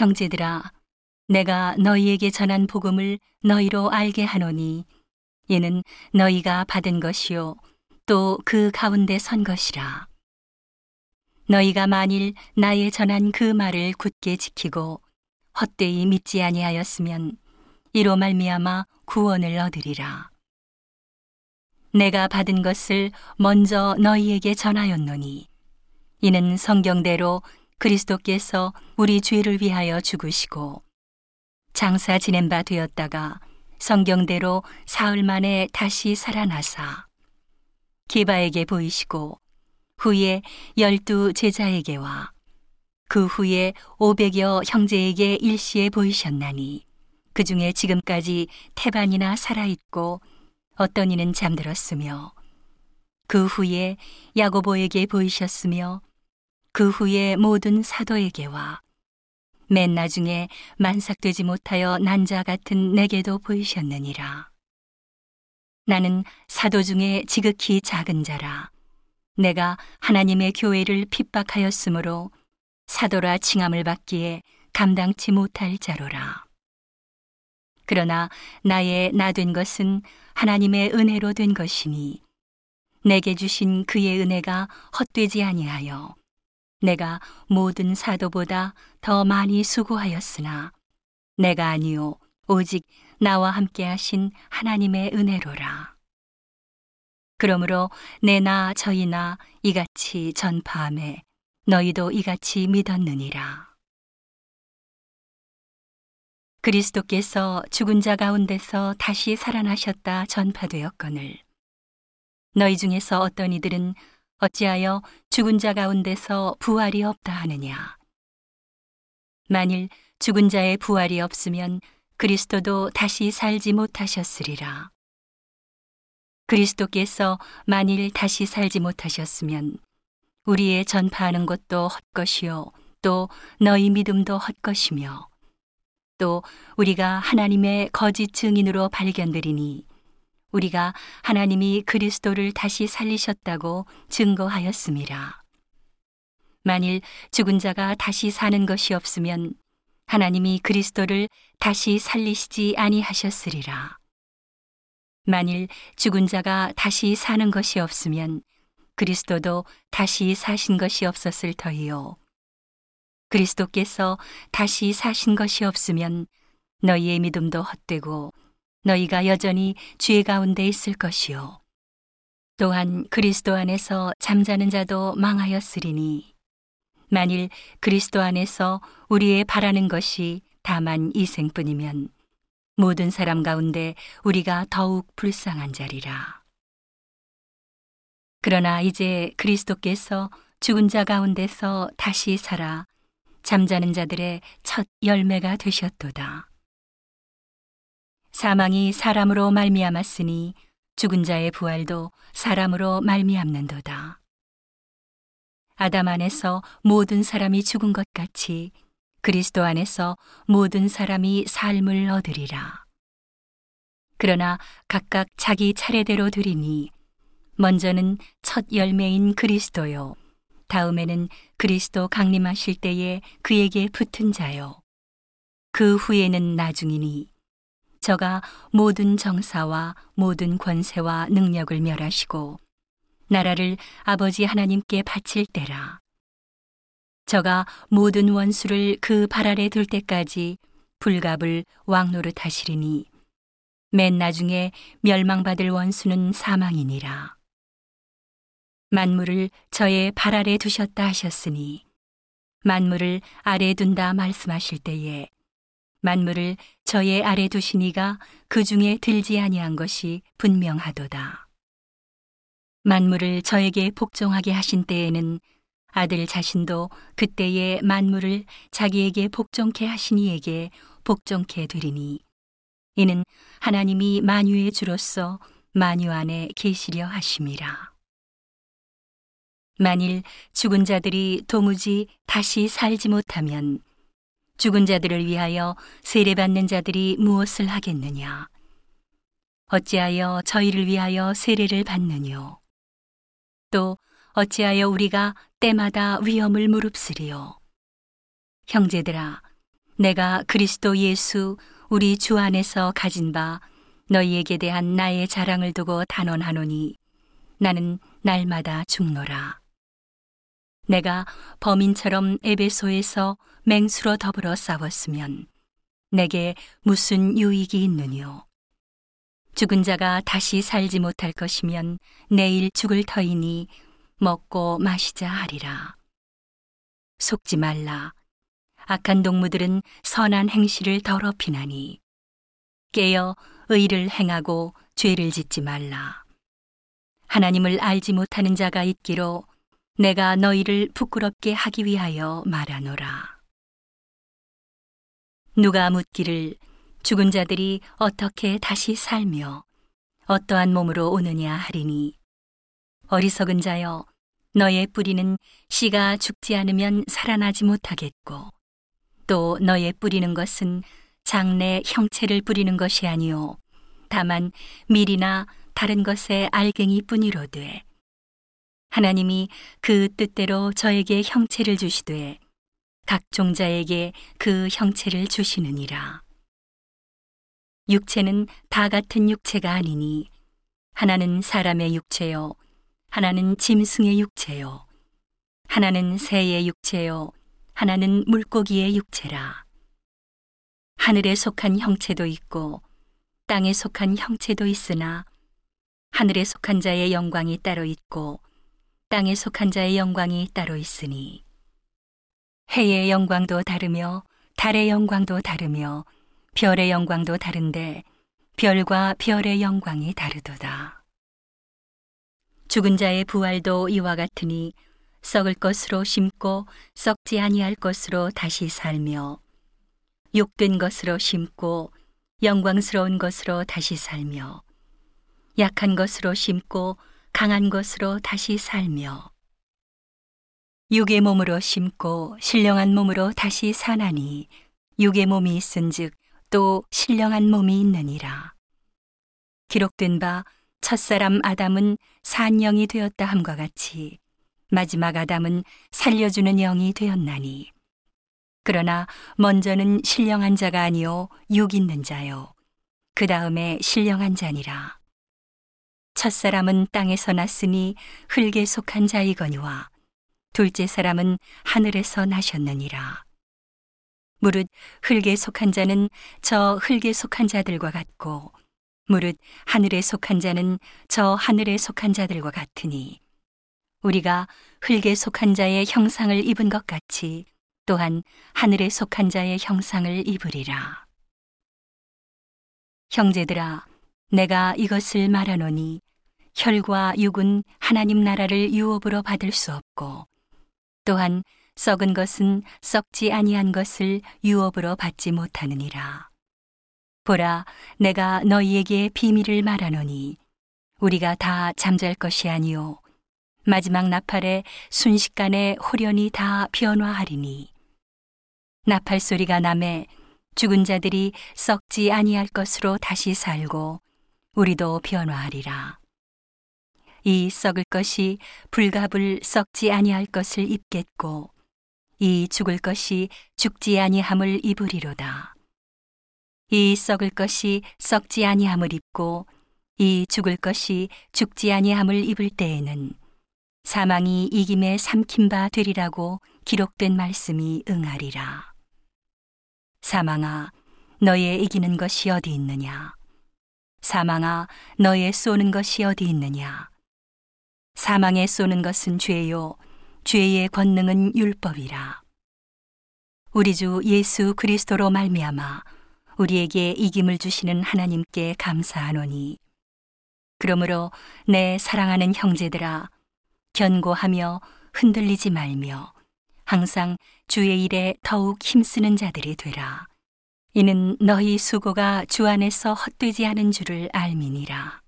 형제들아, 내가 너희에게 전한 복음을 너희로 알게 하노니 이는 너희가 받은 것이요 또 그 가운데 선 것이라. 너희가 만일 나의 전한 그 말을 굳게 지키고 헛되이 믿지 아니하였으면 이로 말미암아 구원을 얻으리라. 내가 받은 것을 먼저 너희에게 전하였노니 이는 성경대로 그리스도께서 우리 죄를 위하여 죽으시고 장사 지낸 바 되었다가 성경대로 사흘 만에 다시 살아나사 기바에게 보이시고 후에 열두 제자에게와 그 후에 오백여 형제에게 일시에 보이셨나니 그 중에 지금까지 태반이나 살아있고 어떤 이는 잠들었으며 그 후에 야고보에게 보이셨으며 그 후에 모든 사도에게와 맨 나중에 만삭되지 못하여 난자 같은 내게도 보이셨느니라. 나는 사도 중에 지극히 작은 자라. 내가 하나님의 교회를 핍박하였으므로 사도라 칭함을 받기에 감당치 못할 자로라. 그러나 나의 나 된 것은 하나님의 은혜로 된 것이니 내게 주신 그의 은혜가 헛되지 아니하여 내가 모든 사도보다 더 많이 수고하였으나 내가 아니요 오직 나와 함께 하신 하나님의 은혜로라. 그러므로 내나 저희나 이같이 전파함에 너희도 이같이 믿었느니라. 그리스도께서 죽은 자 가운데서 다시 살아나셨다 전파되었거늘 너희 중에서 어떤 이들은 어찌하여 죽은 자 가운데서 부활이 없다 하느냐? 만일 죽은 자의 부활이 없으면 그리스도도 다시 살지 못하셨으리라. 그리스도께서 만일 다시 살지 못하셨으면 우리의 전파하는 것도 헛것이요 또 너희 믿음도 헛것이며 또 우리가 하나님의 거짓 증인으로 발견되리니 우리가 하나님이 그리스도를 다시 살리셨다고 증거하였습니다. 만일 죽은 자가 다시 사는 것이 없으면 하나님이 그리스도를 다시 살리시지 아니하셨으리라. 만일 죽은 자가 다시 사는 것이 없으면 그리스도도 다시 사신 것이 없었을 터이요. 그리스도께서 다시 사신 것이 없으면 너희의 믿음도 헛되고 너희가 여전히 죄 가운데 있을 것이요. 또한 그리스도 안에서 잠자는 자도 망하였으리니 만일 그리스도 안에서 우리의 바라는 것이 다만 이생뿐이면 모든 사람 가운데 우리가 더욱 불쌍한 자리라. 그러나 이제 그리스도께서 죽은 자 가운데서 다시 살아 잠자는 자들의 첫 열매가 되셨도다. 사망이 사람으로 말미암았으니 죽은 자의 부활도 사람으로 말미암는도다. 아담 안에서 모든 사람이 죽은 것 같이 그리스도 안에서 모든 사람이 삶을 얻으리라. 그러나 각각 자기 차례대로 드리니 먼저는 첫 열매인 그리스도요. 다음에는 그리스도 강림하실 때에 그에게 붙은 자요. 그 후에는 나중이니 저가 모든 정사와 모든 권세와 능력을 멸하시고 나라를 아버지 하나님께 바칠 때라. 저가 모든 원수를 그 발 아래 둘 때까지 불갑을 왕노릇 하시리니 맨 나중에 멸망받을 원수는 사망이니라. 만물을 저의 발 아래 두셨다 하셨으니 만물을 아래 둔다 말씀하실 때에 만물을 저의 아래 두시니가 그 중에 들지 아니한 것이 분명하도다. 만물을 저에게 복종하게 하신 때에는 아들 자신도 그때의 만물을 자기에게 복종케 하신 이에게 복종케 되리니 이는 하나님이 만유의 주로서 만유 안에 계시려 하심이라. 만일 죽은 자들이 도무지 다시 살지 못하면 죽은 자들을 위하여 세례받는 자들이 무엇을 하겠느냐? 어찌하여 저희를 위하여 세례를 받느뇨? 또 어찌하여 우리가 때마다 위험을 무릅쓰리요? 형제들아, 내가 그리스도 예수 우리 주 안에서 가진 바 너희에게 대한 나의 자랑을 두고 단언하노니 나는 날마다 죽노라. 내가 범인처럼 에베소에서 맹수로 더불어 싸웠으면 내게 무슨 유익이 있느뇨? 죽은 자가 다시 살지 못할 것이면 내일 죽을 터이니 먹고 마시자 하리라. 속지 말라. 악한 동무들은 선한 행실을 더럽히나니 깨어 의를 행하고 죄를 짓지 말라. 하나님을 알지 못하는 자가 있기로 내가 너희를 부끄럽게 하기 위하여 말하노라. 누가 묻기를 죽은 자들이 어떻게 다시 살며 어떠한 몸으로 오느냐 하리니 어리석은 자여 너의 뿌리는 씨가 죽지 않으면 살아나지 못하겠고 또 너의 뿌리는 것은 장래 형체를 뿌리는 것이 아니요 다만 밀이나 다른 것의 알갱이 뿐이로되 하나님이 그 뜻대로 저에게 형체를 주시되 각 종자에게 그 형체를 주시느니라. 육체는 다 같은 육체가 아니니 하나는 사람의 육체요 하나는 짐승의 육체요 하나는 새의 육체요 하나는 물고기의 육체라 하늘에 속한 형체도 있고 땅에 속한 형체도 있으나 하늘에 속한 자의 영광이 따로 있고 땅에 속한 자의 영광이 따로 있으니 해의 영광도 다르며 달의 영광도 다르며 별의 영광도 다른데 별과 별의 영광이 다르도다. 죽은 자의 부활도 이와 같으니 썩을 것으로 심고 썩지 아니할 것으로 다시 살며 욕된 것으로 심고 영광스러운 것으로 다시 살며 약한 것으로 심고 강한 것으로 다시 살며 육의 몸으로 심고 신령한 몸으로 다시 사나니 육의 몸이 있은즉 또 신령한 몸이 있느니라. 기록된 바 첫사람 아담은 산영이 되었다 함과 같이 마지막 아담은 살려주는 영이 되었나니 그러나 먼저는 신령한 자가 아니요 육 있는 자요 그 다음에 신령한 자니라. 첫사람은 땅에서 났으니 흙에 속한 자이거니와 둘째 사람은 하늘에서 나셨느니라. 무릇 흙에 속한 자는 저 흙에 속한 자들과 같고 무릇 하늘에 속한 자는 저 하늘에 속한 자들과 같으니 우리가 흙에 속한 자의 형상을 입은 것 같이 또한 하늘에 속한 자의 형상을 입으리라. 형제들아, 내가 이것을 말하노니 혈과 육은 하나님 나라를 유업으로 받을 수 없고 또한 썩은 것은 썩지 아니한 것을 유업으로 받지 못하느니라. 보라, 내가 너희에게 비밀을 말하노니 우리가 다 잠잘 것이 아니요 마지막 나팔에 순식간에 호련히 다 변화하리니 나팔 소리가 남에 죽은 자들이 썩지 아니할 것으로 다시 살고 우리도 변화하리라. 이 썩을 것이 불갑을 썩지 아니할 것을 입겠고 이 죽을 것이 죽지 아니함을 입으리로다. 이 썩을 것이 썩지 아니함을 입고 이 죽을 것이 죽지 아니함을 입을 때에는 사망이 이김에 삼킨 바 되리라고 기록된 말씀이 응하리라. 사망아, 너의 이기는 것이 어디 있느냐? 사망아, 너의 쏘는 것이 어디 있느냐? 사망에 쏘는 것은 죄요, 죄의 권능은 율법이라. 우리 주 예수 그리스도로 말미암아 우리에게 이김을 주시는 하나님께 감사하노니. 그러므로 내 사랑하는 형제들아, 견고하며 흔들리지 말며 항상 주의 일에 더욱 힘쓰는 자들이 되라. 이는 너희 수고가 주 안에서 헛되지 않은 줄을 알미니라.